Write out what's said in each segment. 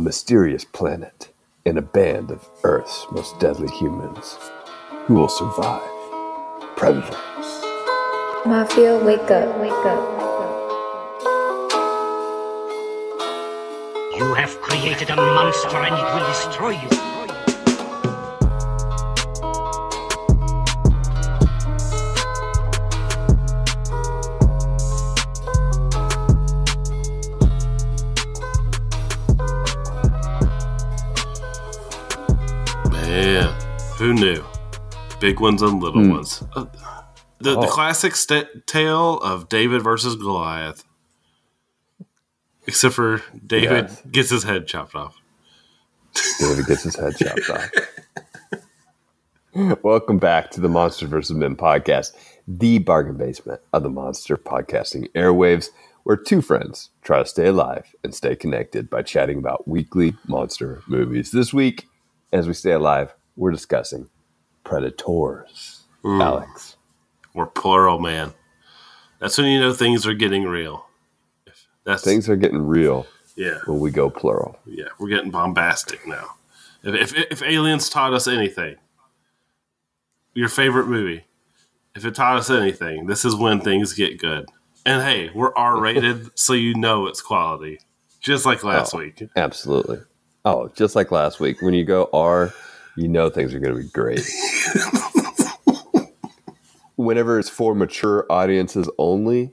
mysterious planet and a band of Earth's most deadly humans. Who will survive? Predators. Mafia, wake up, wake up. You have created a monster and it will destroy you. Who knew? Big ones and little ones. Uh, the, the Oh. classic st- tale of David versus Goliath. Except for David Yes. gets his head chopped off. David gets his head chopped off. Welcome back to the Monster vs. Men podcast, the bargain basement of the monster podcasting airwaves, where two friends try to stay alive and stay connected by chatting about weekly monster movies. This week, as we stay alive, we're discussing Predators. Hmm. Alex. Or plural, man. That's when you know things are getting real. If That's Things are getting real yeah, when we go plural. yeah. We're getting bombastic now. If, if if aliens taught us anything, your favorite movie, if it taught us anything, this is when things get good. And hey, we're R rated, so you know it's quality, just like last Oh. week. Absolutely. Oh, just like last week, when you go R, you know things are going to be great. Whenever it's for mature audiences only,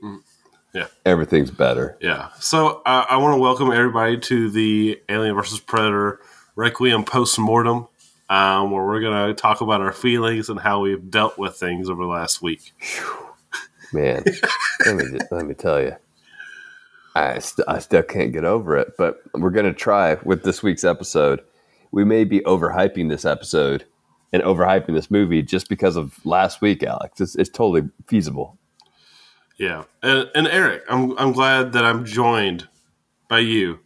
Yeah. everything's better. Yeah. So uh, I want to welcome everybody to the Alien versus Predator Requiem post mortem, um, where we're going to talk about our feelings and how we've dealt with things over the last week. Man, let me let me tell you, I st- I still can't get over it. But we're going to try with this week's episode. We may be overhyping this episode and overhyping this movie just because of last week, Alex. It's, it's totally feasible. Yeah. And, and Eric, I'm, I'm glad that I'm joined by you,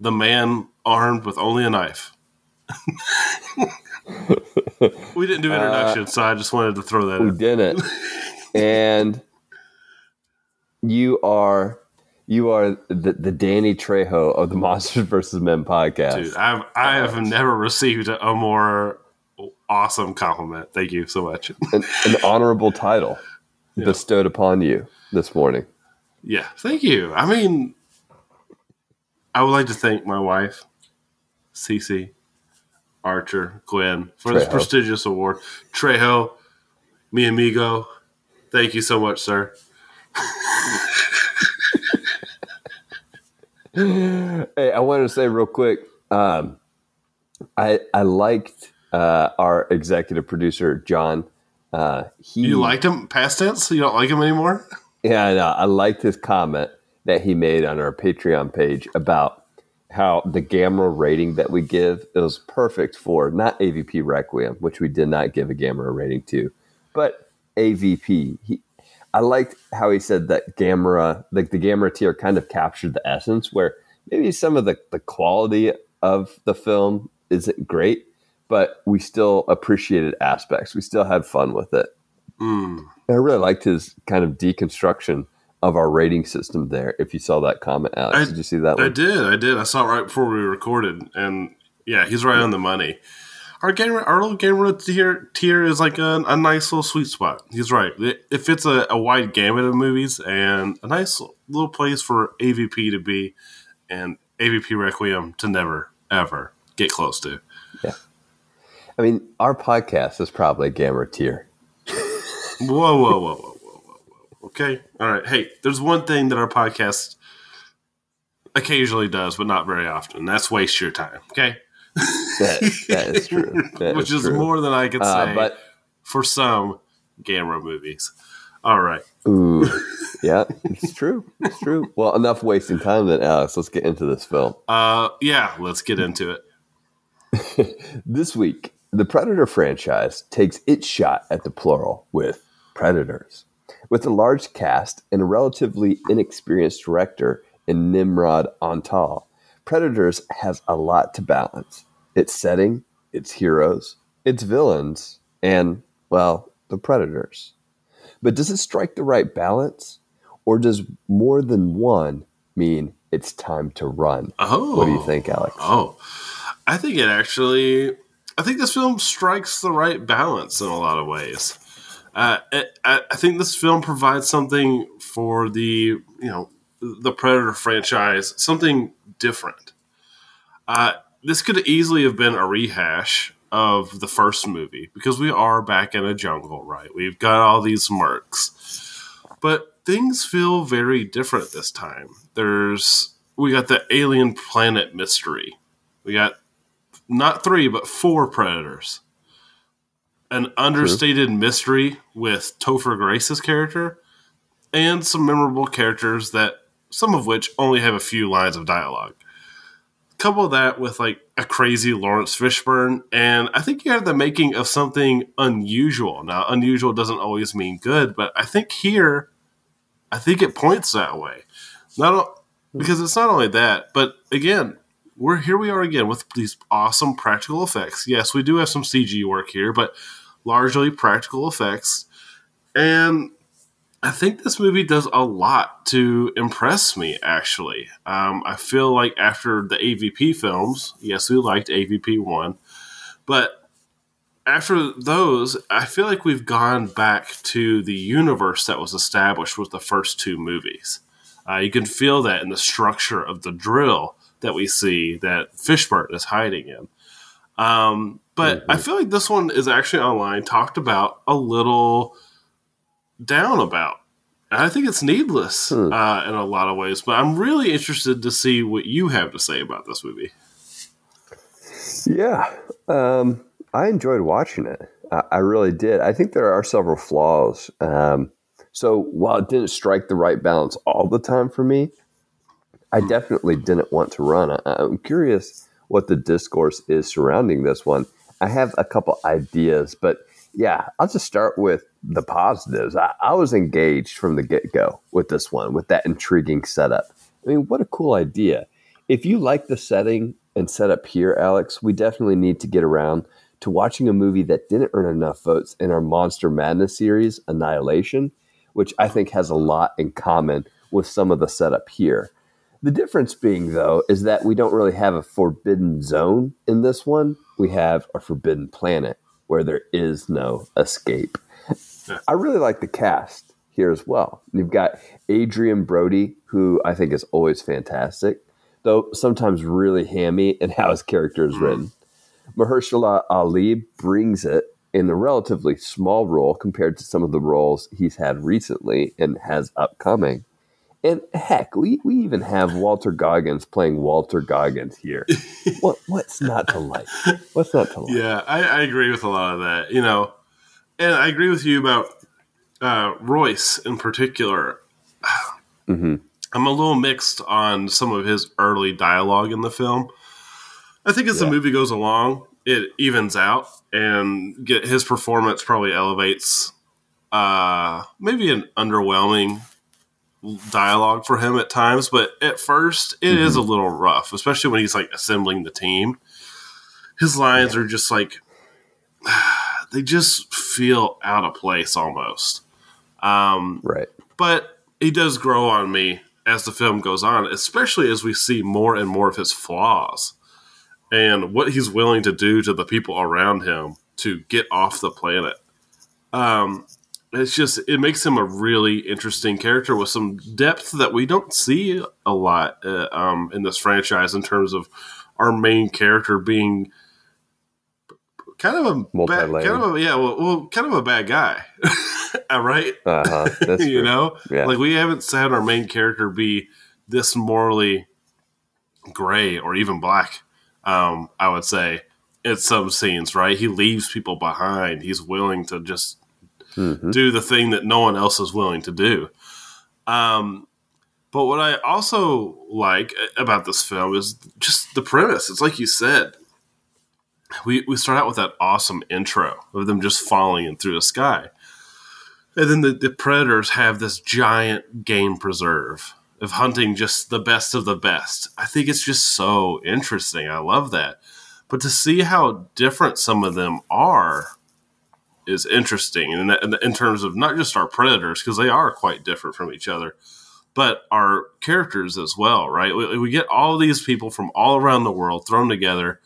the man armed with only a knife. we didn't do introduction, uh, so I just wanted to throw that in. We in. didn't. and you are you are the, the Danny Trejo of the Monsters versus Men podcast. Dude, I've, I have never received a more awesome compliment. Thank you so much. an, an honorable title bestowed upon you this morning. Yeah, thank you. I mean, I would like to thank my wife, Cece, Archer, Gwen, for this prestigious award. Trejo, mi amigo, thank you so much, sir. Hey, I wanted to say real quick. Um, I I liked uh, our executive producer John. Uh, he You liked him past tense? You don't like him anymore? Yeah, I, know. I liked his comment that he made on our Patreon page about how the Gamera rating that we give was perfect for not AVP Requiem, which we did not give a Gamera rating to, but AVP. He, I liked how he said that Gamera, like the Gamera tier, kind of captured the essence where maybe some of the, the quality of the film isn't great, but we still appreciated aspects. We still had fun with it. Mm. I really liked his kind of deconstruction of our rating system there. If you saw that comment, Alex, I- did you see that I one? did. I did. I saw it right before we recorded, and yeah, he's right on the money. Our game, our little Gamera tier tier is like a, a nice little sweet spot. He's right. It, it fits a, a wide gamut of movies and a nice little place for AVP to be, and AVP Requiem to never ever get close to. Yeah, I mean, our podcast is probably Gamera tier. Whoa, whoa, whoa, whoa, whoa, whoa, whoa. Okay, all right. Hey, there's one thing that our podcast occasionally does, but not very often. That's waste your time. Okay. That, that is true. That which is true. more than I could say Uh, but for some Gamera movies. All right. ooh, yeah, it's true. It's true. Well, enough wasting time then, Alex. Let's get into this film. Uh, yeah, let's get into it. This week, the Predator franchise takes its shot at the plural with Predators. With a large cast and a relatively inexperienced director in Nimrod Antal, Predators has a lot to balance. Its setting, its heroes, its villains, and, well, the Predators. But does it strike the right balance? Or does more than one mean it's time to run. Oh, What do you think, Alex? Oh, I think it actually. I think this film strikes the right balance in a lot of ways. Uh, it, I, I think this film provides something for the you know the Predator franchise, something different. Uh, this could easily have been a rehash of the first movie because we are back in a jungle, right? We've got all these mercs, but things feel very different this time. There's we got the alien planet mystery. We got not three, but four predators. An understated mystery with Topher Grace's character, and some memorable characters that some of which only have a few lines of dialogue. Couple that with like a crazy Laurence Fishburne, and I think you have the making of something unusual. Now, unusual doesn't always mean good, but I think here, I think it points that way. Not because it's not only that, but again, we're here. We are again with these awesome practical effects. Yes, we do have some CG work here, but largely practical effects. And I think this movie does a lot to impress me, actually. Um, I feel like after the AVP films, yes, we liked AVP 1, but after those, I feel like we've gone back to the universe that was established with the first two movies. Uh, you can feel that in the structure of the drill that we see that Fishburne is hiding in. Um, but I feel like this one is actually online talked about a little down about. And I think it's needless Hmm. uh, in a lot of ways, but I'm really interested to see what you have to say about this movie. Yeah, um, I enjoyed watching it. I, I really did. I think there are several flaws. Um, so while it didn't strike the right balance all the time for me, I definitely didn't want to run. I, I'm curious what the discourse is surrounding this one. I have a couple ideas, but yeah, I'll just start with the positives. I, I was engaged from the get go with this one, with that intriguing setup. I mean, what a cool idea. If you like the setting and setup here, Alex, we definitely need to get around to watching a movie that didn't earn enough votes in our Monster Madness series, Annihilation, which I think has a lot in common with some of the setup here. The difference being, though, is that we don't really have a forbidden zone in this one. We have a forbidden planet where there is no escape. I really like the cast here as well. You've got Adrien Brody, who I think is always fantastic, though sometimes really hammy in how his character is mm-hmm. written. Mahershala Ali brings it in a relatively small role compared to some of the roles he's had recently and has upcoming. And heck, we, we even have Walton Goggins playing Walton Goggins here. what what's not to like? What's not to like? Yeah, I, I agree with a lot of that. You know, and I agree with you about uh, Royce in particular. hmm I'm a little mixed on some of his early dialogue in the film. I think as the movie goes along, it evens out, and get his performance probably elevates uh, maybe an underwhelming dialogue for him at times. But at first, it is a little rough, especially when he's like assembling the team. His lines are just like they just feel out of place almost. Um, Right. but he does grow on me as the film goes on, especially as we see more and more of his flaws and what he's willing to do to the people around him to get off the planet. Um, it's just it makes him a really interesting character with some depth that we don't see a lot uh, um, in this franchise in terms of our main character being kind of a bad, kind of a, yeah, well, well, kind of a bad guy, right? Uh huh. That's you true. know, Yeah. like we haven't had our main character be this morally gray or even black. Um, I would say in some scenes, right? He leaves people behind. He's willing to just Mhm. do the thing that no one else is willing to do. Um, but what I also like about this film is just the premise. It's like you said. We, we start out with that awesome intro of them just falling in through the sky. And then the, the predators have this giant game preserve of hunting just the best of the best. I think it's just so interesting. I love that. But to see how different some of them are is interesting in, that, in terms of not just our predators, because they are quite different from each other, but our characters as well, right? We, we get all these people from all around the world thrown together,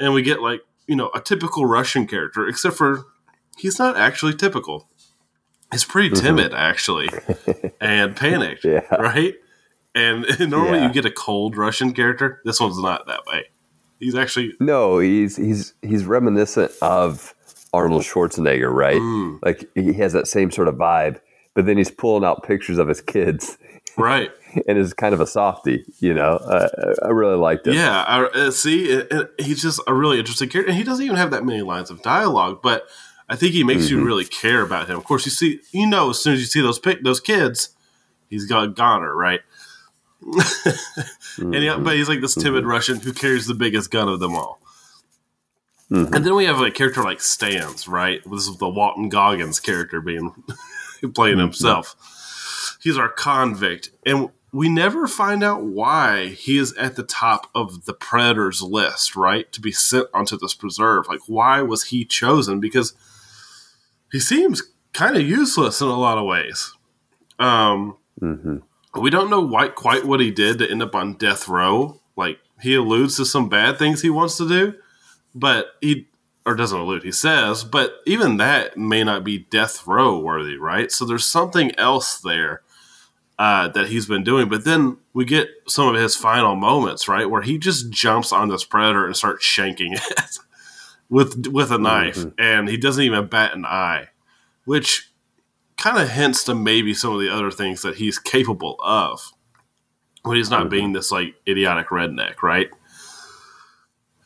and we get like you know a typical Russian character, except for he's not actually typical. He's pretty mm-hmm. timid actually, and panicked, Yeah. right? And, normally Yeah. you get a cold Russian character. This one's not that way. He's actually No, he's he's he's reminiscent of Arnold Schwarzenegger, right? Mm. Like he has that same sort of vibe, but then he's pulling out pictures of his kids right. and is kind of a softie. You know, uh, I really liked him. Yeah, I, uh, see, it, it- he's just a really interesting character, and he doesn't even have that many lines of dialogue, but I think he makes you really care about him. Of course, you see, you know, as soon as you see those pic, those kids, he's got a goner, right? and he, but he's like this timid Russian who carries the biggest gun of them all. Mm-hmm. And then we have a character like Stans, right? This is the Walton Goggins character being playing mm-hmm. himself. He's our convict, and we never find out why he is at the top of the predators list, right? To be sent onto this preserve. Like, why was he chosen? Because he seems kind of useless in a lot of ways. Um, mm-hmm. we don't know why, quite what he did to end up on death row. Like, he alludes to some bad things he wants to do, but he or doesn't allude. He says, but even that may not be death row worthy, right? So there's something else there uh, that he's been doing. But then we get some of his final moments, right, where he just jumps on this predator and starts shanking it with with a knife, and he doesn't even bat an eye, which kind of hints to maybe some of the other things that he's capable of when he's not being this like idiotic redneck, right?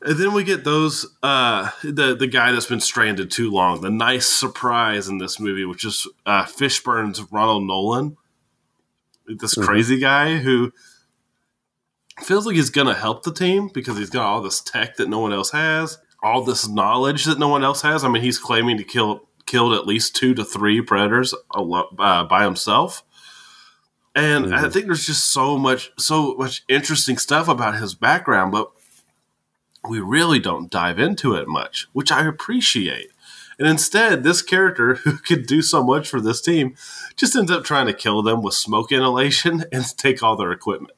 And then we get those uh the the guy that's been stranded too long. The nice surprise in this movie, which is uh Fishburne's Ronald Nolan. This crazy guy who feels like he's gonna help the team because he's got all this tech that no one else has, all this knowledge that no one else has. I mean, he's claiming to kill killed at least two to three predators uh, by himself. And I think there's just so much so much interesting stuff about his background, but we really don't dive into it much, which I appreciate. And instead, this character who could do so much for this team just ends up trying to kill them with smoke inhalation and take all their equipment.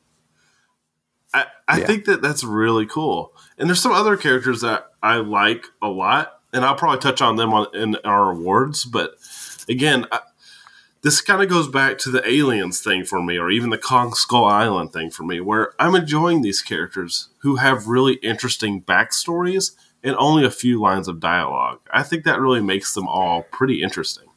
I, I Yeah. think that that's really cool. And there's some other characters that I like a lot, and I'll probably touch on them on in our awards. But again, I, this kind of goes back to the aliens thing for me, or even the Kong Skull Island thing for me, where I'm enjoying these characters who have really interesting backstories and only a few lines of dialogue. I think that really makes them all pretty interesting.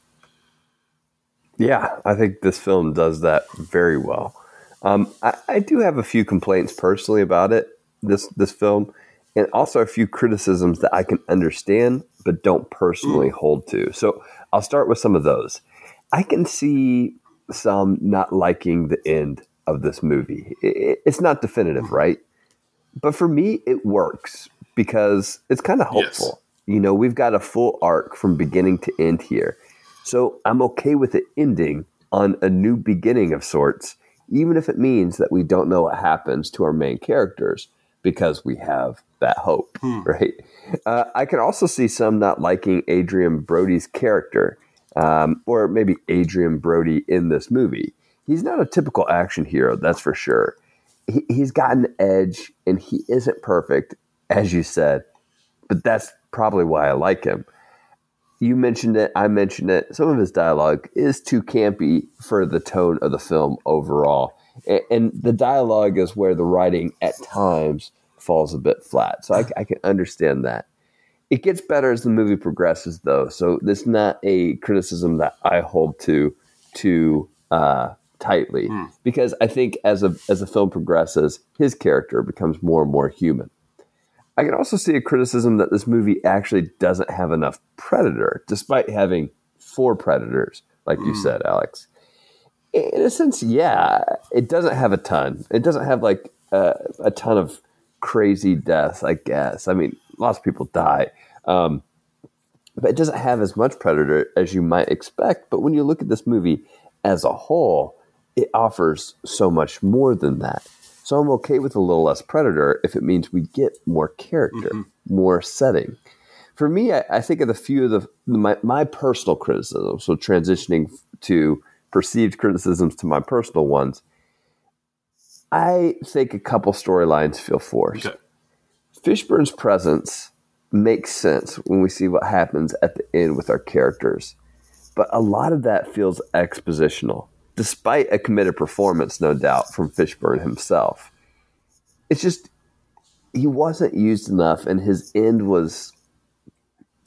Yeah, I think this film does that very well. Um, I, I do have a few complaints personally about it, this this film, and also a few criticisms that I can understand but don't personally hold to. So I'll start with some of those. I can see some not liking the end of this movie. It's not definitive, right? But for me, it works because it's kind of Yes. hopeful. You know, we've got a full arc from beginning to end here. So I'm okay with it ending on a new beginning of sorts, even if it means that we don't know what happens to our main characters because we have that hope, right? Uh, I can also see some not liking Adrien Brody's character, um, or maybe Adrien Brody in this movie. He's not a typical action hero, that's for sure. He, he's got an edge, and he isn't perfect, as you said, but that's probably why I like him you mentioned it, I mentioned it. Some of his dialogue is too campy for the tone of the film overall. And, and the dialogue is where the writing at times falls a bit flat. So I, I can understand that. It gets better as the movie progresses, though. So this is not a criticism that I hold to too uh, tightly because I think as a as the film progresses, his character becomes more and more human. I can also see a criticism that this movie actually doesn't have enough predator, despite having four predators, like you said, Alex. In a sense, yeah, it doesn't have a ton. It doesn't have like uh, a ton of crazy deaths, I guess. I mean, lots of people die, um, but it doesn't have as much predator as you might expect. But when you look at this movie as a whole, it offers so much more than that. So I'm okay with a little less predator if it means we get more character, more setting. For me, I, I think of the few of the my, my personal criticisms. So transitioning to perceived criticisms to my personal ones, I think a couple storylines feel forced. Okay. Fishburne's presence makes sense when we see what happens at the end with our characters, but a lot of that feels expositional, despite a committed performance, no doubt, from Fishburne himself. It's just he wasn't used enough, and his end was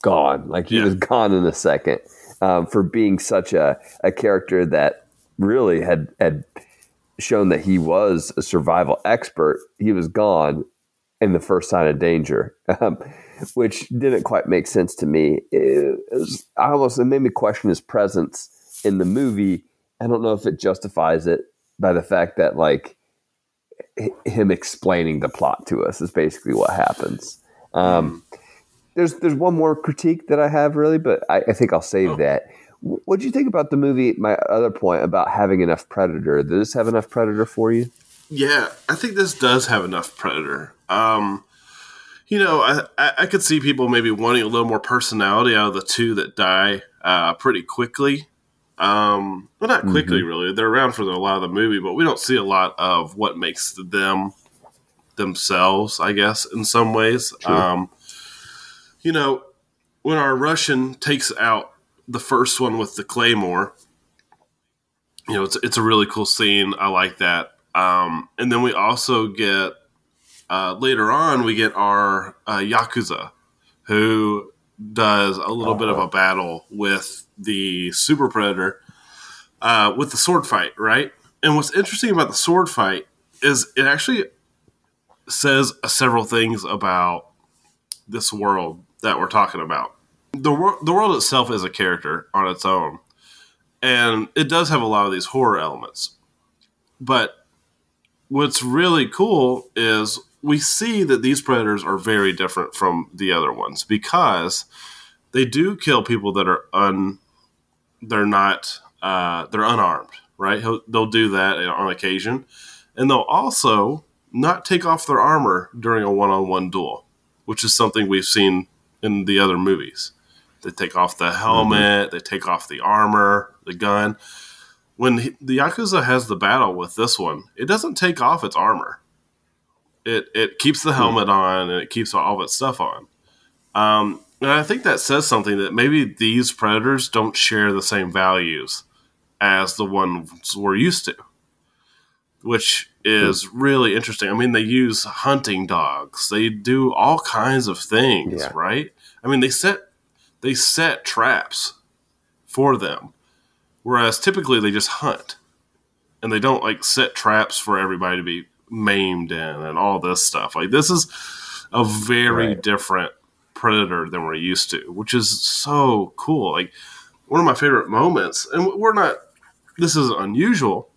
gone. Like he Yeah. was gone in a second um, for being such a, a character that really had had shown that he was a survival expert. He was gone in the first sign of danger, um, which didn't quite make sense to me. It, was, I almost it made me question his presence in the movie. I don't know if it justifies it by the fact that like him explaining the plot to us is basically what happens. Um, there's there's one more critique that I have really, but I, I think I'll save that. What do you think about the movie? My other point about having enough predator. Does this have enough predator for you? Yeah, I think this does have enough predator. Um, you know, I, I could see people maybe wanting a little more personality out of the two that die uh, pretty quickly. Um, well, not quickly, really. They're around for a lot of the movie, but we don't see a lot of what makes them themselves. I guess in some ways. Um, you know, when our Russian takes out the first one with the claymore, you know, it's it's a really cool scene. I like that. Um, and then we also get uh, later on we get our uh, yakuza who does a little bit of a battle with the super predator uh, with the sword fight, right? And what's interesting about the sword fight is it actually says several things about this world that we're talking about. The wor- the world itself is a character on its own, and it does have a lot of these horror elements. But what's really cool is we see that these predators are very different from the other ones because they do kill people that are un they're not uh, they're unarmed right? He'll, they'll do that on occasion. And they'll also not take off their armor during a one-on-one duel which is something we've seen in the other movies. They take off the helmet they take off the armor the gun when he, the yakuza has the battle with this one it doesn't take off its armor. It it keeps the helmet on and it keeps all of its stuff on. Um, and i think that says something that maybe these predators don't share the same values as the ones we're used to which is really interesting. I mean they use hunting dogs. They do all kinds of things Yeah. right? I mean they set they set traps for them whereas typically they just hunt and they don't like set traps for everybody to be maimed in and all this stuff like this is a very Right. different predator than we're used to which is so cool like one of my favorite moments and we're not this is unusual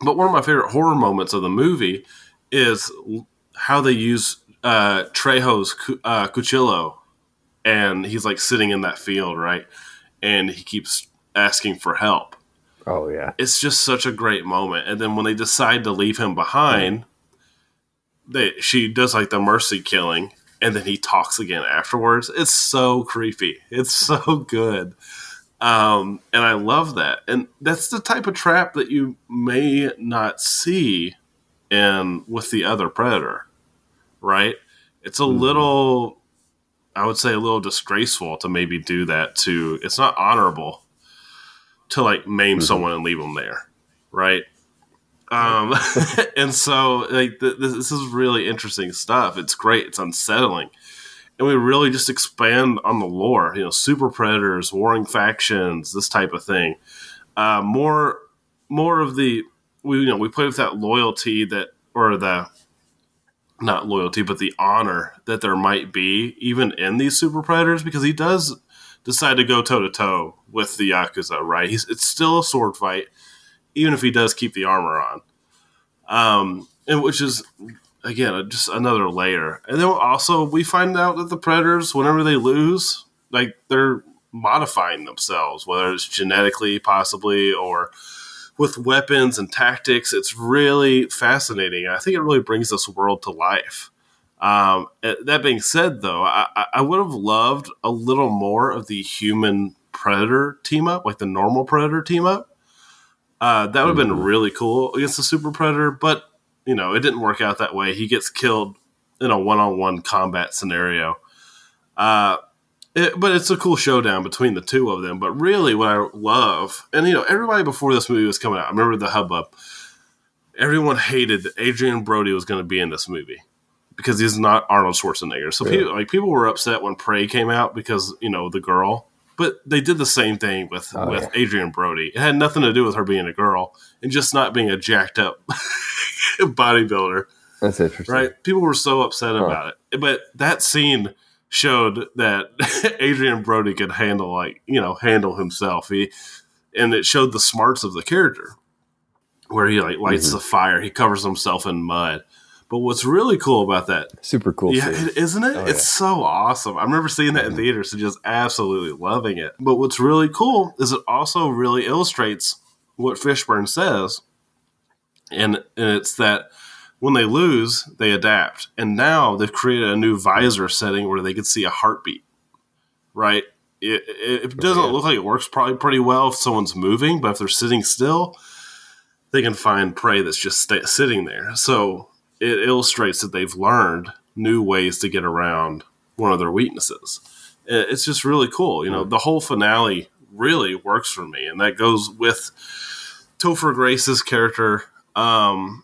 but one of my favorite horror moments of the movie is how they use uh, Trejo's uh, cuchillo, and he's like sitting in that field, right? And he keeps asking for help. Oh yeah, It's just such a great moment. And then when they decide to leave him behind, they she does like the mercy killing, and then he talks again afterwards. It's so creepy. It's so good. Um, and I love that. And that's the type of trap that you may not see in with the other predator, right? It's a little, I would say, a little disgraceful to maybe do that. To it's not honorable to like maim someone and leave them there, right? Um, and so like th- this, this is really interesting stuff. It's great. It's unsettling and we really just expand on the lore. You know, super predators, warring factions, this type of thing. Uh, more, more of the we you know we play with that loyalty that or the not loyalty but the honor that there might be even in these super predators because he does decide to go toe to toe with the yakuza. Right? He's it's still a sword fight, even if he does keep the armor on. Um, and which is again just another layer and then also we find out that the predators whenever they lose like they're modifying themselves whether it's genetically possibly or with weapons and tactics it's really fascinating i think it really brings this world to life um, eh, that being said though I, I- would have loved a little more of the human predator team up like the normal predator team up uh, that would have been really cool against the super predator but you know, it didn't work out that way. He gets killed in a one on one combat scenario. Uh, it, but it's a cool showdown between the two of them. But really, what I love, and you know, everybody before this movie was coming out, I remember the hubbub. Everyone hated that Adrien Brody was going to be in this movie because he's not Arnold Schwarzenegger. So people, like people were upset when Prey came out because you know the girl, but they did the same thing with Oh, with yeah. Adrien Brody. It had nothing to do with her being a girl and just not being a jacked up bodybuilder. That's interesting. Right? People were so upset about it, but that scene showed that Adrien Brody could handle like you know handle himself. He and it showed the smarts of the character where he like lights Mm-hmm. the fire, he covers himself in mud. But what's really cool about that Super cool. yeah, it, isn't it? Oh, it's so awesome. I remember seeing that in mm-hmm. theaters and just absolutely loving it. But what's really cool is it also really illustrates what Fishburne says, and, and it's that when they lose, they adapt. And now they've created a new visor setting where they can see a heartbeat. Right? It, it, it oh, doesn't yeah. look like it works probably pretty well if someone's moving, but if they're sitting still, they can find prey that's just sitting there. So it illustrates that they've learned new ways to get around one of their weaknesses. It's just really cool. You know, the whole finale really works for me, and that goes with Topher Grace's character, um,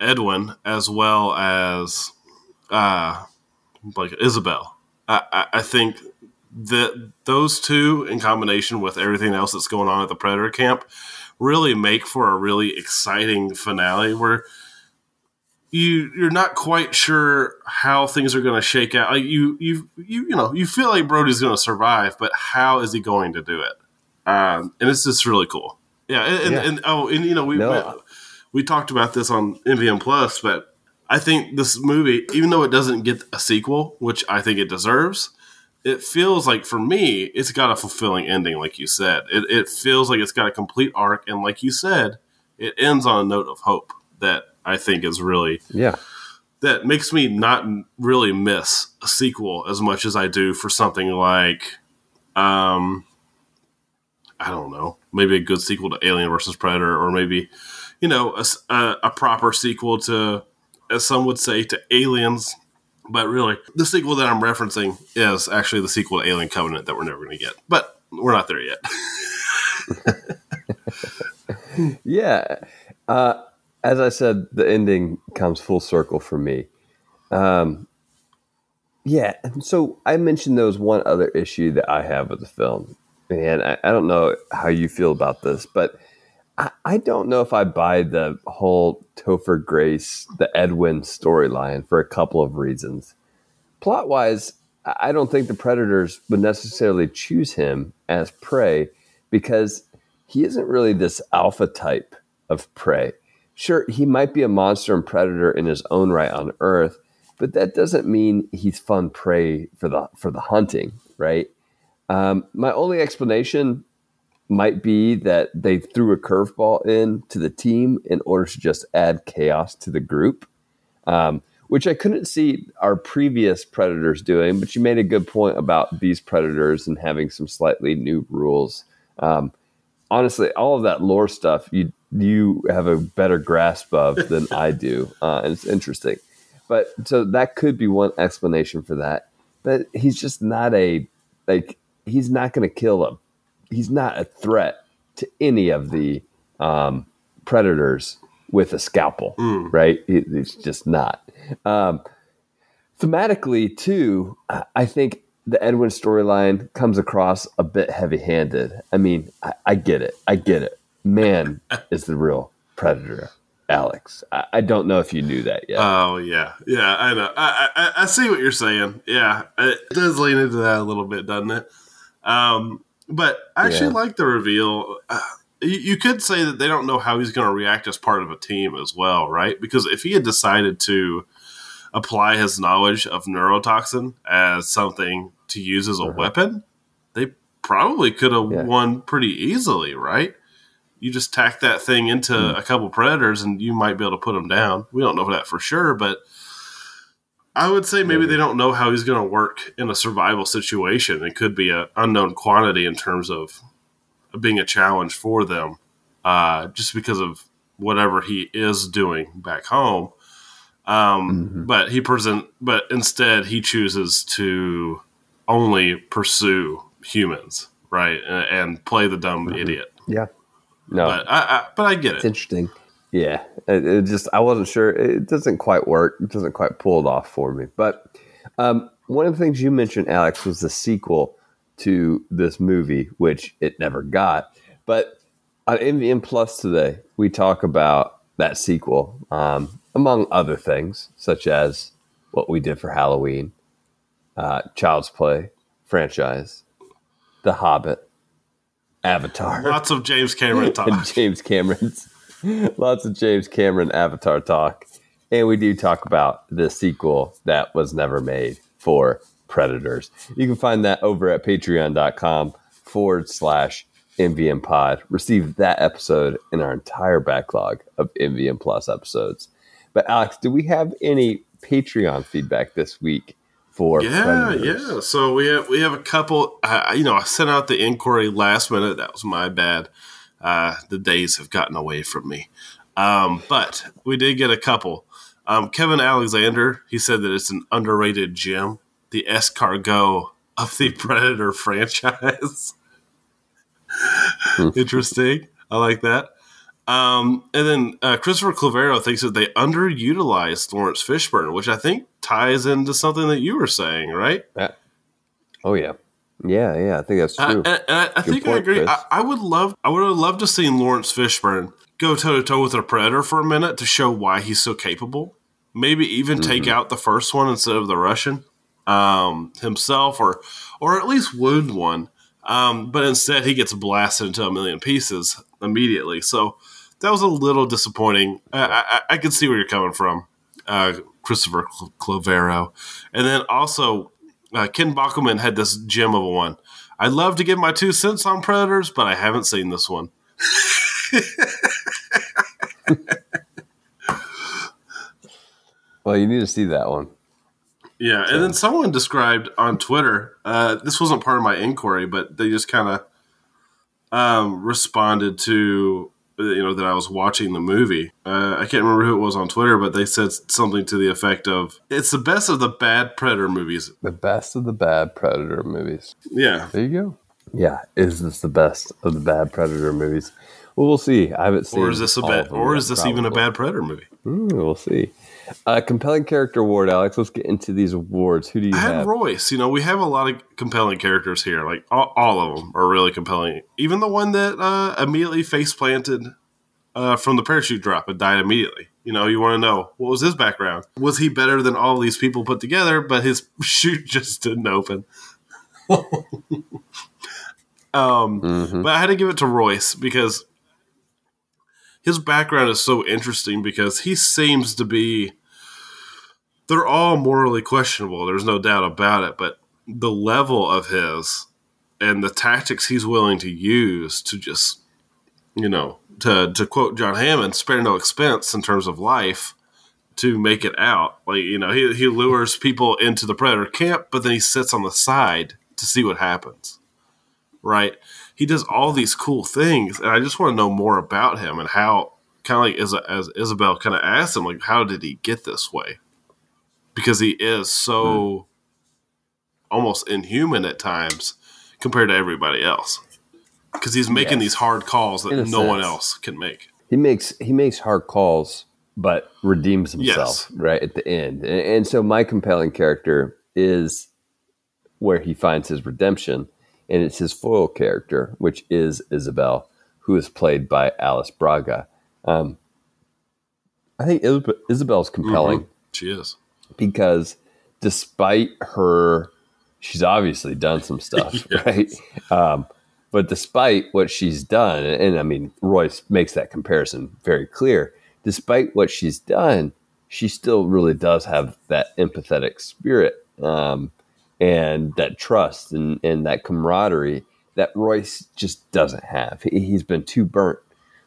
Edwin, as well as uh, like Isabel. I, I, I think that those two, in combination with everything else that's going on at the Predator camp, really make for a really exciting finale where you you're not quite sure how things are going to shake out. Like you you you you know you feel like Brody's going to survive, but how is he going to do it? Um, and it's just really cool. Yeah, and, and, Yeah. and oh, and you know we, No. we we talked about this on MVM Plus, but I think this movie, even though it doesn't get a sequel, which I think it deserves, it feels like for me, it's got a fulfilling ending, like you said. It, it feels like it's got a complete arc, and like you said, it ends on a note of hope that I think is really Yeah. that makes me not really miss a sequel as much as I do for something like, um, I don't know, maybe a good sequel to Alien versus Predator, or maybe, you know, a proper sequel to, as some would say, to Aliens. But really, the sequel that I'm referencing is actually the sequel to Alien Covenant that we're never going to get. But we're not there yet. Yeah. Uh, as I said, the ending comes full circle for me. Um, yeah. So I mentioned there was one other issue that I have with the film. And I, I don't know how you feel about this, but I, I don't know if I buy the whole Topher Grace, the Edwin storyline for a couple of reasons. Plot wise, I I don't think the Predators would necessarily choose him as prey because he isn't really this alpha type of prey. Sure, he might be a monster and predator in his own right on Earth, but that doesn't mean he's fun prey for the for the hunting, right? Um, my only explanation might be that they threw a curveball in to the team in order to just add chaos to the group, um, which I couldn't see our previous predators doing. But you made a good point about these predators and having some slightly new rules. Um, honestly, all of that lore stuff you you have a better grasp of than I do, uh, and it's interesting. But so that could be one explanation for that. But he's just not a like he's not going to kill him. He's not a threat to any of the um, predators with a scalpel, right? He- he's just not. Um, thematically, too, I- think the Edwin storyline comes across a bit heavy-handed. I mean, I, I get it. I get it. Man is the real predator, Alex. I, I don't know if you knew that yet. Oh yeah, yeah, I know. I, I I see what you're saying. Yeah, it does lean into that a little bit, doesn't it? Um, but I actually Yeah. like the reveal. Uh, you, you could say that they don't know how he's going to react as part of a team as well, right? Because if he had decided to apply his knowledge of neurotoxin as something to use as a weapon, they probably could have Yeah. won pretty easily, right? You just tack that thing into a couple predators and you might be able to put them down. We don't know that for sure, but I would say maybe they don't know how he's going to work in a survival situation. It could be an unknown quantity in terms of being a challenge for them, uh, just because of whatever he is doing back home. Um, But he present, but instead he chooses to only pursue humans, right, and, and play the dumb idiot. Yeah. No, But I, I, but I get it. it's interesting. Yeah, it, it just I wasn't sure. It doesn't quite work. It doesn't quite pull it off for me. But um, one of the things you mentioned, Alex, was the sequel to this movie, which it never got. But on MVM Plus today, we talk about that sequel, um, among other things, such as what we did for Halloween, uh, Child's Play franchise, The Hobbit, Avatar Lots of James Cameron talk. James Cameron's lots of James Cameron Avatar talk. And we do talk about the sequel that was never made for Predators. You can find that over at patreon.com forward slash MVM pod. Receive that episode and our entire backlog of MVM Plus episodes. But Alex, do we have any Patreon feedback this week for Yeah, Predators? yeah. So we have we have a couple. Uh, you know, I sent out the inquiry last minute. That was my bad. Uh, the days have gotten away from me. Um, but we did get a couple. Um, Kevin Alexander, he said that it's an underrated gem, the escargot of the Predator franchise. Interesting. I like that. Um, and then uh, Christopher Clavero thinks that they underutilized Laurence Fishburne, which I think ties into something that you were saying, right? Yeah. Oh yeah. Yeah, yeah, I think that's Uh, true. and I, I think I agree. I, I would love, I would have loved to see Laurence Fishburne go toe to toe with a predator for a minute to show why he's so capable. Maybe even take Mm-hmm. out the first one instead of the Russian um, himself, or or at least wound one. Um, but instead, he gets blasted into a million pieces immediately. So that was a little disappointing. I, I, I can see where you're coming from, uh, Christopher Cl- Clavero. And then also, uh, Ken Bachman had this gem of a one. I'd love to give my two cents on Predators, but I haven't seen this one. well, you need to see that one. Yeah, and then someone described on Twitter. Uh, this wasn't part of my inquiry, but they just kind of um, responded to you know that I was watching the movie. Uh, I can't remember who it was on Twitter, but they said something to the effect of, "It's the best of the bad Predator movies." The best of the bad Predator movies. Yeah, There you go. Yeah, is this the best of the bad Predator movies? Well, we'll see. I haven't seen. or is this a bad? Or is this even a bad Predator movie? Hmm, we'll see. Uh, compelling character award, Alex. Let's get into these awards. Who do you I have? Royce. You know, we have a lot of compelling characters here. Like all, all of them are really compelling. Even the one that uh, immediately face planted uh, from the parachute drop and died immediately. You know, you want to know what was his background? Was he better than all these people put together? But his chute just didn't open. um, Mhm. but I had to give it to Royce because his background is so interesting because he seems to be they're all morally questionable, there's no doubt about it, but the level of his and the tactics he's willing to use to just you know, to to quote John Hammond, spare no expense in terms of life to make it out. Like, you know, he he lures people into the predator camp, but then he sits on the side to see what happens. Right? He does all these cool things, and I just want to know more about him and how kind of like as, as Isabel kind of asked him, like, how did he get this way? Because he is so almost inhuman at times compared to everybody else. Because he's making Yes. these hard calls that no one else can make. he makes he makes hard calls, but redeems himself Yes. right at the end. And, and so my compelling character is where he finds his redemption, and it's his foil character, which is Isabel, who is played by Alice Braga. Um, I think Isab- Isabel's compelling She is. Because despite her, she's obviously done some stuff, Yes. right? Um, but despite what she's done, and, and I mean, Royce makes that comparison very clear. Despite what she's done, she still really does have that empathetic spirit um, and that trust and, and that camaraderie that Royce just doesn't have. He, he's been too burnt.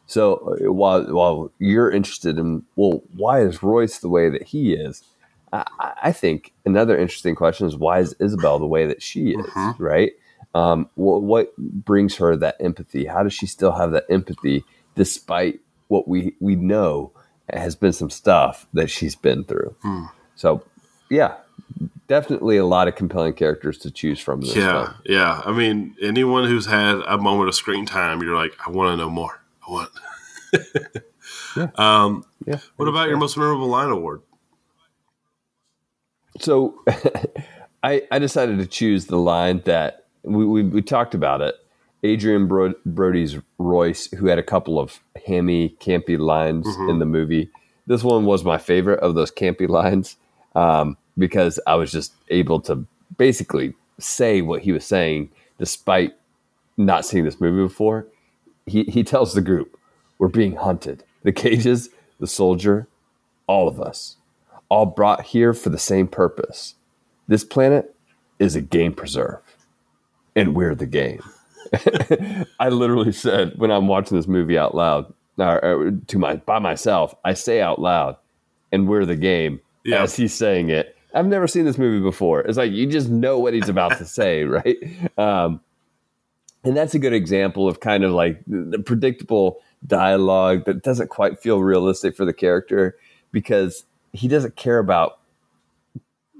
So uh, while while you're interested in well, why is Royce the way that he is? I, think another interesting question is why is Isabel the way that she is? Mhm. Right? Um, what, what brings her that empathy? How does she still have that empathy despite what we we know has been some stuff that she's been through. So, yeah, definitely a lot of compelling characters to choose from. This Yeah, film. yeah. I mean, anyone who's had a moment of screen time, you're like, I want to know more. I want. Um, yeah. what about your most memorable line award? So I, I decided to choose the line that we, we, we talked about it. Adrien Bro- Brody's Royce, who had a couple of hammy, campy lines in the movie. This one was my favorite of those campy lines um, because I was just able to basically say what he was saying despite not seeing this movie before. He, he tells the group, We're being hunted. The cages, the soldier, all of us all brought here for the same purpose. This planet is a game preserve, and we're the game. I literally said when I'm watching this movie out loud, or, or to my by myself, I say out loud, and we're the game Yeah. as he's saying it. I've never seen this movie before. It's like you just know what he's about to say, right? Um, and that's a good example of kind of like the, the predictable dialogue that doesn't quite feel realistic for the character because he doesn't care about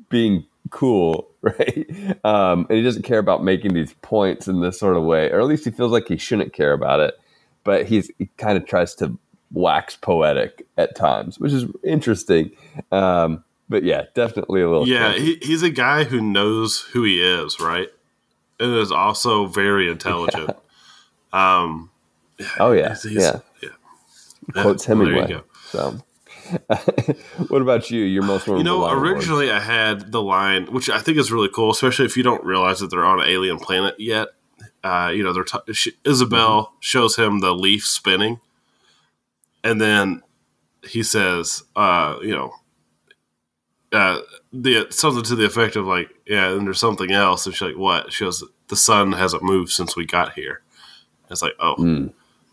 being cool, right? Um, and he doesn't care about making these points in this sort of way, or at least he feels like he shouldn't care about it. But he's he kind of tries to wax poetic at times, which is interesting. Um, but yeah, definitely a little. Yeah, he, he's a guy who knows who he is, right? And is also very intelligent. Um, oh yeah, he's- he's- yeah. yeah. Quotes Well, there you Hemingway. So, what about you? Your most memorable You know, originally I had the line, which I think is really cool, especially if you don't realize that they're on an alien planet yet. Uh, you know, they're t- she, Isabel shows him the leaf spinning, and then he says, uh, you know, uh, the something to the effect of like, yeah, and there's something else, and she's like, what? She goes, the sun hasn't moved since we got here. It's like, oh,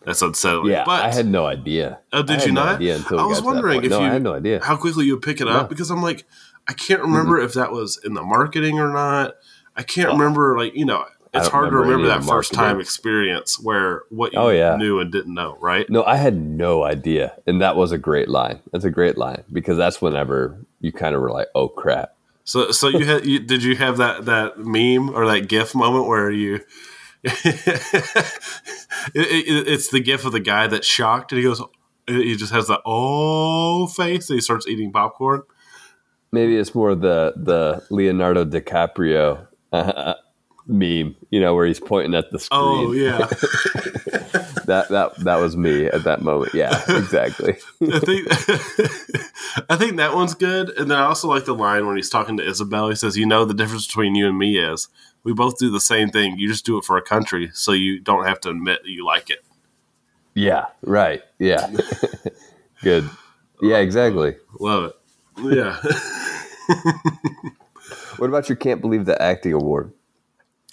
that's unsettling. Yeah, but I had no idea. Oh, did you no not? until we I was to wondering if no, you I had no idea. how quickly you would pick it up No. because I'm like, I can't remember if that was in the marketing or not. I can't oh. remember, like you know, it's hard to remember remember any of that first time experience where what you Oh, yeah. knew and didn't know, right? No, I had no idea, and that was a great line. That's a great line because that's whenever you kind of were like, "Oh crap!" So, so you had, you, did you have that that meme or that GIF moment where you? it, it- it's the GIF of the guy that's shocked and he goes, he just has the oh face and he starts eating popcorn. Maybe it's more the the Leonardo DiCaprio uh, meme, you know, where he's pointing at the screen. Oh yeah. that that that was me at that moment. Yeah, exactly. I think I think that one's good. And then I also like the line when he's talking to Isabel. He says, "You know the difference between you and me is we both do the same thing. You just do it for a country, so you don't have to admit that you like it." yeah, right. Yeah, good. Yeah, exactly. Love it. Yeah. What about your can't believe the acting award?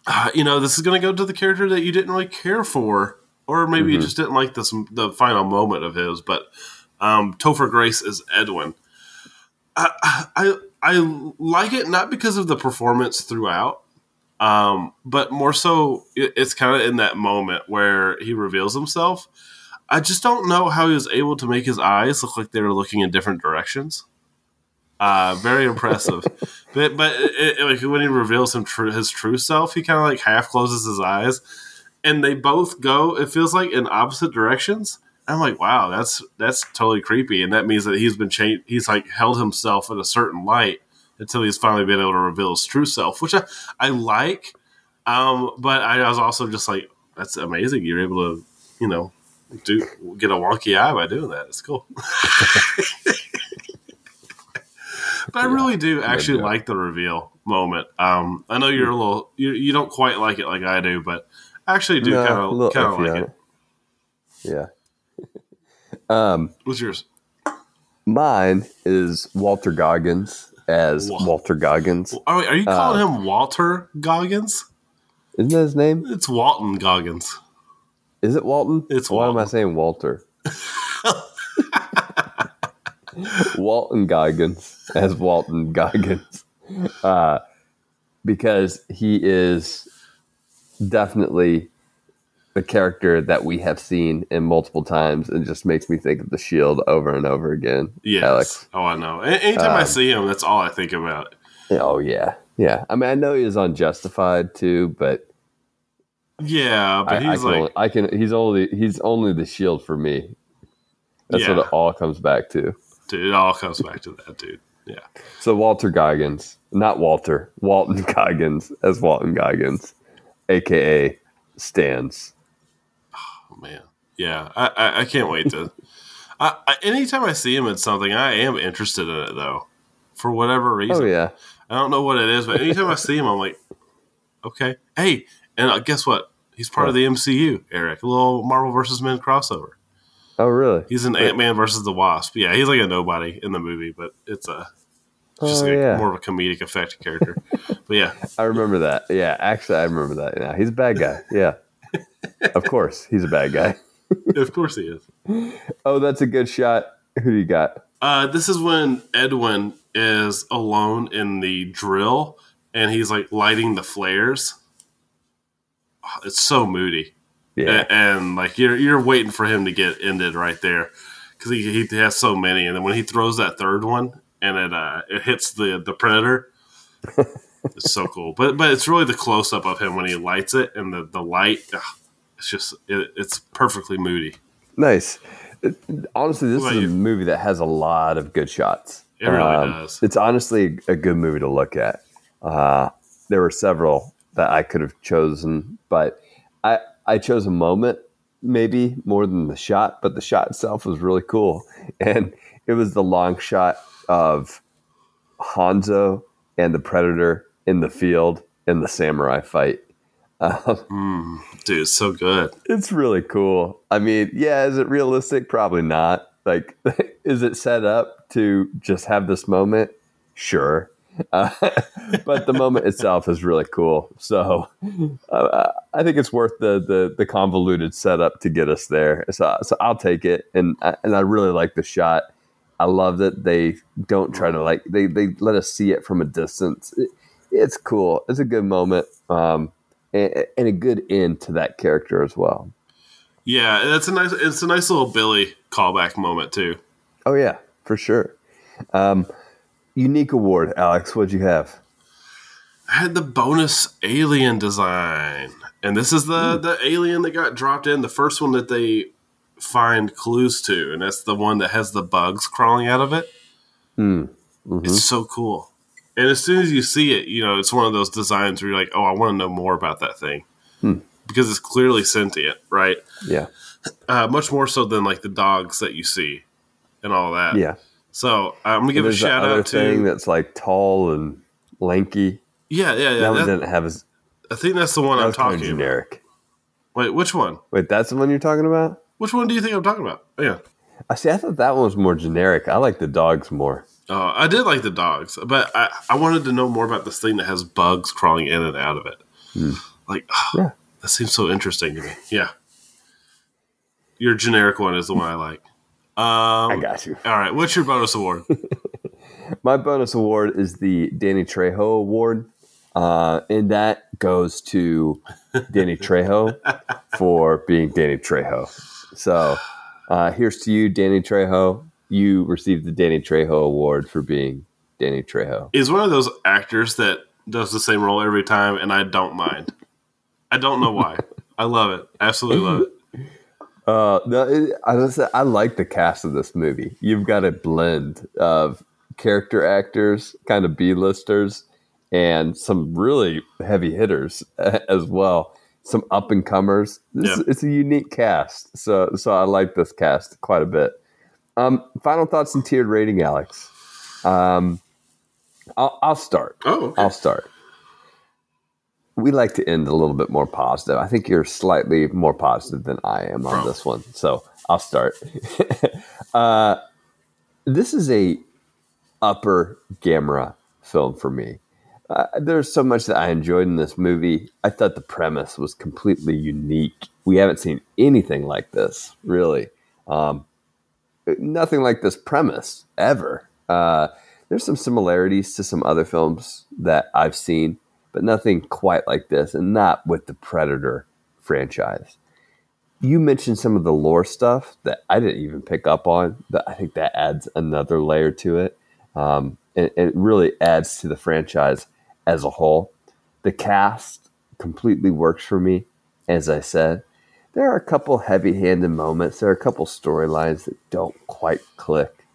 Uh, you know, this is going to go to the character that you didn't really care for, or maybe you just didn't like this the final moment of his. But um, Topher Grace is Edwin. I, I I like it not because of the performance throughout, um, but more so it's kind of in that moment where he reveals himself. I just don't know how he was able to make his eyes look like they were looking in different directions. Uh, very impressive. but but it, it- like when he reveals him tr- his true self, he kind of like half closes his eyes, and they both go. It feels like in opposite directions. I'm like, wow, that's that's totally creepy, and that means that he's been changed. He's like held himself in a certain light until he's finally been able to reveal his true self, which I I like. Um, but I was also just like, that's amazing. You're able to, you know, do get a wonky eye by doing that. It's cool. but I really do actually job. like the reveal moment. Um, I know you're a little you, you don't quite like it like I do, but I actually do kind of kind of like it. Yeah. um, What's yours? mine is Walter Goggins as Wa- Walter Goggins. Are, are you calling Uh, him Walter Goggins? Isn't that his name? It's Walton Goggins. Is it Walton? It's Why am I saying Walter? Walton Goggins as Walton Goggins. Uh, because he is definitely a character that we have seen in multiple times and just makes me think of the Shield over and over again. Yes. Alex. Oh, I know. Anytime I Um, see him, that's all I think about. Oh yeah, yeah. I mean, I know he is unjustified too, but Yeah, but I, I he's can, like, only, I can. He's only he's only the Shield for me. That's Yeah. what it all comes back to. dude, it all comes back to that, dude. Yeah. So Walter Goggins, not Walter, Walton Goggins as Walton Goggins, aka Stans. Oh, man. Yeah. I, I, I can't wait to. I, I, anytime I see him in something, I am interested in it, though, for whatever reason. Oh yeah, I don't know what it is, but anytime I see him, I'm like, okay. Hey, and uh, guess what? He's part of the MCU, Eric. A little Marvel versus Men crossover. oh really? He's an Ant Man versus the Wasp. Yeah, he's like a nobody in the movie, but it's a just Oh, like yeah. more of a comedic effect character. but yeah, I remember that. Yeah, actually, I remember that. Yeah, he's a bad guy. Yeah, of course, he's a bad guy. of course he is. Oh, that's a good shot. Who do you got? Uh, this is when Edwin is alone in the drill and he's like lighting the flares. Oh, It's so moody. Yeah, A- and, like you're you're waiting for him to get ended right there because he, he has so many, and then when he throws that third one and it uh, it hits the the predator, it's so cool. But but it's really the close up of him when he lights it and the the light. ugh, it's just it, it's perfectly moody. nice. It- honestly, this is a you? movie that has a lot of good shots. Um, It really does. It's honestly a good movie to look at. Uh, there were several that I could have chosen, but I I chose a moment maybe more than the shot, but the shot itself was really cool, and it was the long shot of Hanzo and the Predator in the field in the samurai fight. Um, Dude, it's so good. it's really cool. I mean, yeah, is it realistic? Probably not. Like, is it set up to just have this moment? Sure. Uh, but the moment itself is really cool. So uh, I think it's worth the, the the convoluted setup to get us there. So, so I'll take it. And I- and I really like the shot. I love that they don't try to like they they let us see it from a distance. It- it's cool. It's a good moment. Um, and, and a good end to that character as well. Yeah, that's a nice. It's a nice little Billy callback moment too. Oh yeah, for sure. Um, unique award, Alex. What'd you have? I had the bonus alien design, and this is the the alien that got dropped in. The first one that they find clues to, and that's the one that has the bugs crawling out of it. It's so cool. And as soon as you see it, you know it's one of those designs where you're like, "Oh, I want to know more about that thing," because it's clearly sentient, right? Yeah, Uh, much more so than like the dogs that you see and all that. yeah. So I'm gonna give a shout other out thing that's like tall and lanky. yeah, yeah, yeah. that one that- didn't have I think that's the one that I'm was kind of talking about. generic. Wait, which one? Wait, that's the one you're talking about? Which one do you think I'm talking about? Yeah. I see. I thought that one was more generic. I like the dogs more. Uh, I did like the dogs, but I, I wanted to know more about this thing that has bugs crawling in and out of it. Like, ah, Yeah. that seems so interesting to me. Yeah. Your generic one is the one I like. Um, I got you. All right. What's your bonus award? My bonus award is the Danny Trejo Award, uh, and that goes to Danny Trejo for being Danny Trejo. So uh, here's to you, Danny Trejo. You received the Danny Trejo Award for being Danny Trejo. He's one of those actors that does the same role every time, and I don't mind. I don't know why. I love it. Absolutely love it. Uh, no, it, I, say, I like the cast of this movie. You've got a blend of character actors, kind of B-listers, and some really heavy hitters as well. Some up and comers. Yeah. It's a unique cast, so so I like this cast quite a bit. Um, final thoughts and tiered rating, Alex. Um, I'll, I'll start. Oh, okay. I'll start. We like to end a little bit more positive. I think you're slightly more positive than I am on Bro. this one. So I'll start. uh, this is a upper Gamera film for me. Uh, there's so much that I enjoyed in this movie. I thought the premise was completely unique. We haven't seen anything like this, really. Um, nothing like this premise ever. Uh, there's some similarities to some other films that I've seen, but nothing quite like this, and not with the Predator franchise. you mentioned some of the lore stuff that I didn't even pick up on. but I think that adds another layer to it, um, it really adds to the franchise as a whole. The cast completely works for me. As I said, there are a couple heavy-handed moments. There are a couple storylines that don't quite click,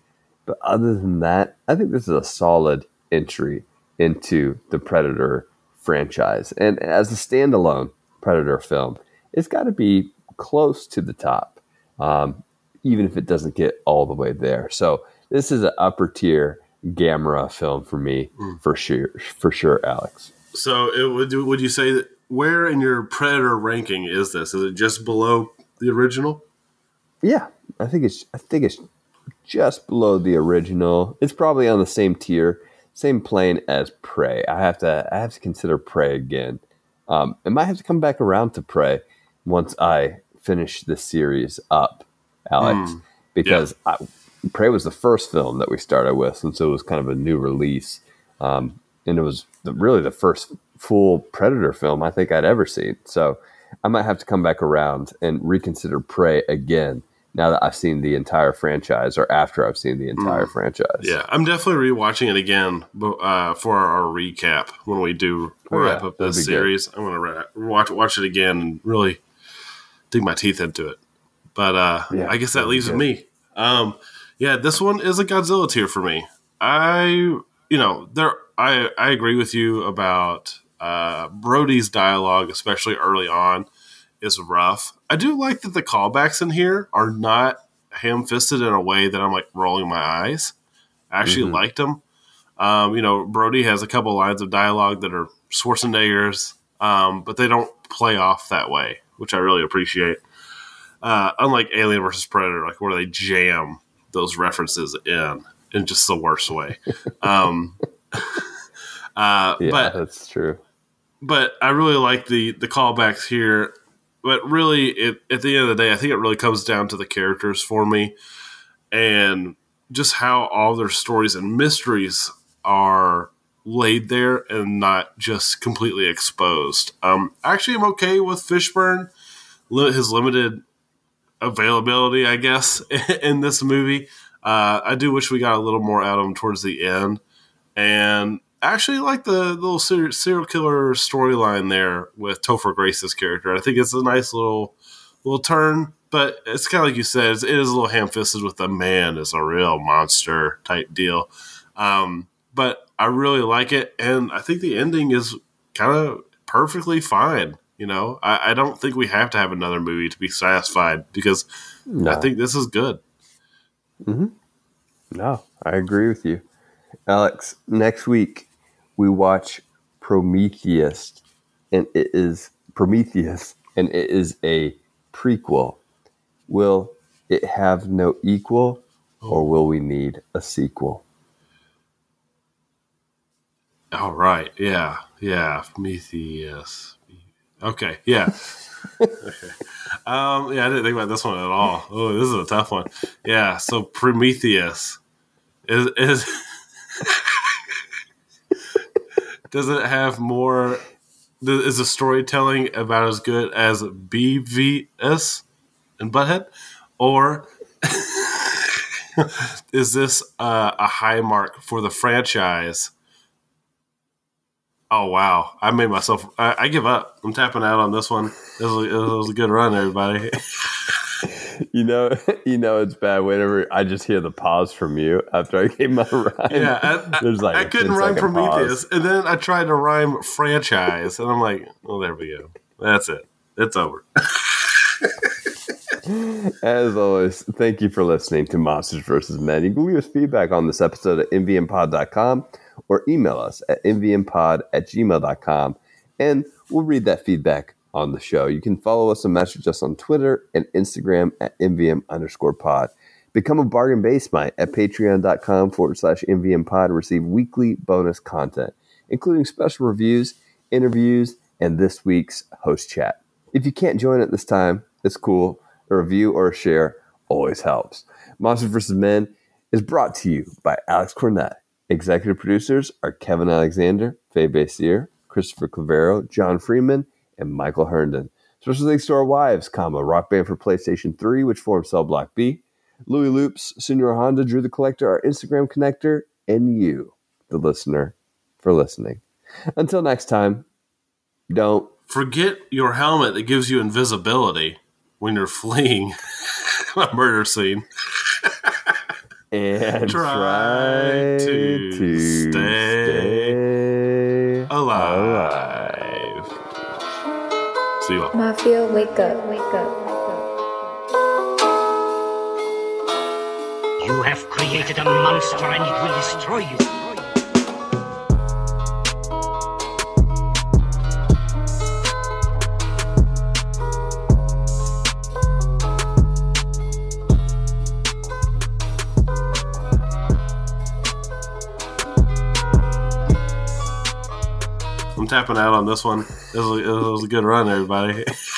but other than that, I think this is a solid entry into the Predator franchise. And as a standalone Predator film, it's got to be close to the top, um, even if it doesn't get all the way there. So this is an upper tier Gamera film for me, mm. for sure, for sure, Alex. So it, would would you say that where in your Predator ranking is this? Is it just below the original? Yeah, I think it's I think it's just below the original. It's probably on the same tier, same plane as Prey. I have to I have to consider Prey again. Um, I might have to come back around to Prey once I finish this series up, Alex, mm, because yeah. I, Prey was the first film that we started with, and so it was kind of a new release, um, and it was the, really the first full Predator film I think I'd ever seen. So I might have to come back around and reconsider Prey again now that I've seen the entire franchise, or after I've seen the entire mm. franchise. Yeah, I'm definitely rewatching it again uh, for our, recap when we do oh, wrap yeah, up this series. Good. I'm going to watch watch it again and really dig my teeth into it. But uh, yeah, I guess that leaves with me. Um, yeah, this one is a Godzilla tier for me. I, you know, there. I I agree with you about uh, Brody's dialogue, especially early on, is rough. I do like that the callbacks in here are not ham fisted in a way that I'm like rolling my eyes. I actually mm-hmm. liked them. Um, you know, Brody has a couple lines of dialogue that are Schwarzenegger's, um, but they don't play off that way which I really appreciate. Uh, unlike Alien versus Predator, like where they jam those references in in just the worst way. um, uh, yeah, but that's true. But I really like the the callbacks here. But really, it, at the end of the day, I think it really comes down to the characters for me, and just how all their stories and mysteries are laid there and not just completely exposed. Um, actually, I'm okay with Fishburne, his limited availability, I guess, in this movie. Uh, I do wish we got a little more out of him towards the end, and actually like the little serial killer storyline there with Topher Grace's character. I think it's a nice little little turn, but it's kind of like you said, it is a little ham fisted with the man is a real monster type deal. Um, but I really like it, and I think the ending is kind of perfectly fine. You know, I, I, don't think we have to have another movie to be satisfied because no. I think this is good. Mm-hmm. No, I agree with you, Alex. Next week we watch Prometheus, and it is Prometheus, and it is a prequel. Will it have no equal, or will we need a sequel? All right. Yeah. Yeah. Prometheus. Okay. Yeah. okay. Um, yeah, I didn't think about this one at all. Oh, this is a tough one. Yeah. So Prometheus is is does it have more? Is the storytelling about as good as Beavis and Butthead, or is this a high mark for the franchise? Oh wow! I made myself. I, I, give up. I'm tapping out on this one. It was, it was a good run, everybody. you know, you know it's bad whenever I just hear the pause from you after I gave my rhyme. Yeah, I, There's like I couldn't rhyme Prometheus, and then I tried to rhyme franchise, and I'm like, oh, there we go. That's it. It's over. As always, thank you for listening to Monsters vs. Men. You can leave us feedback on this episode at mvmpod.com or email us at mvmpod at gmail.com and we'll read that feedback on the show. You can follow us and message us on Twitter and Instagram at mvm underscore pod. Become a bargain basemite at patreon.com forward slash MVM pod to receive weekly bonus content, including special reviews, interviews, and this week's host chat. If you can't join it this time, it's cool. A review or a share always helps. Monsters vs. Men is brought to you by Alex Cornett Executive producers are Kevin Alexander, Faye Basier, Christopher Clavero, John Freeman, and Michael Herndon. Special thanks to our wives, comma, Rock Band for PlayStation 3, which formed Cell Block B, Louis Loops, Senor Honda, Drew the Collector, our Instagram connector, and you, the listener, for listening. Until next time, don't Forget your helmet that gives you invisibility when you're fleeing a murder scene. and Try try, to to, stay stay Alive. See you all. Mafia, wake up, wake up. You have created a monster and it will destroy you. Tapping out on this one. A, it was a good run, everybody.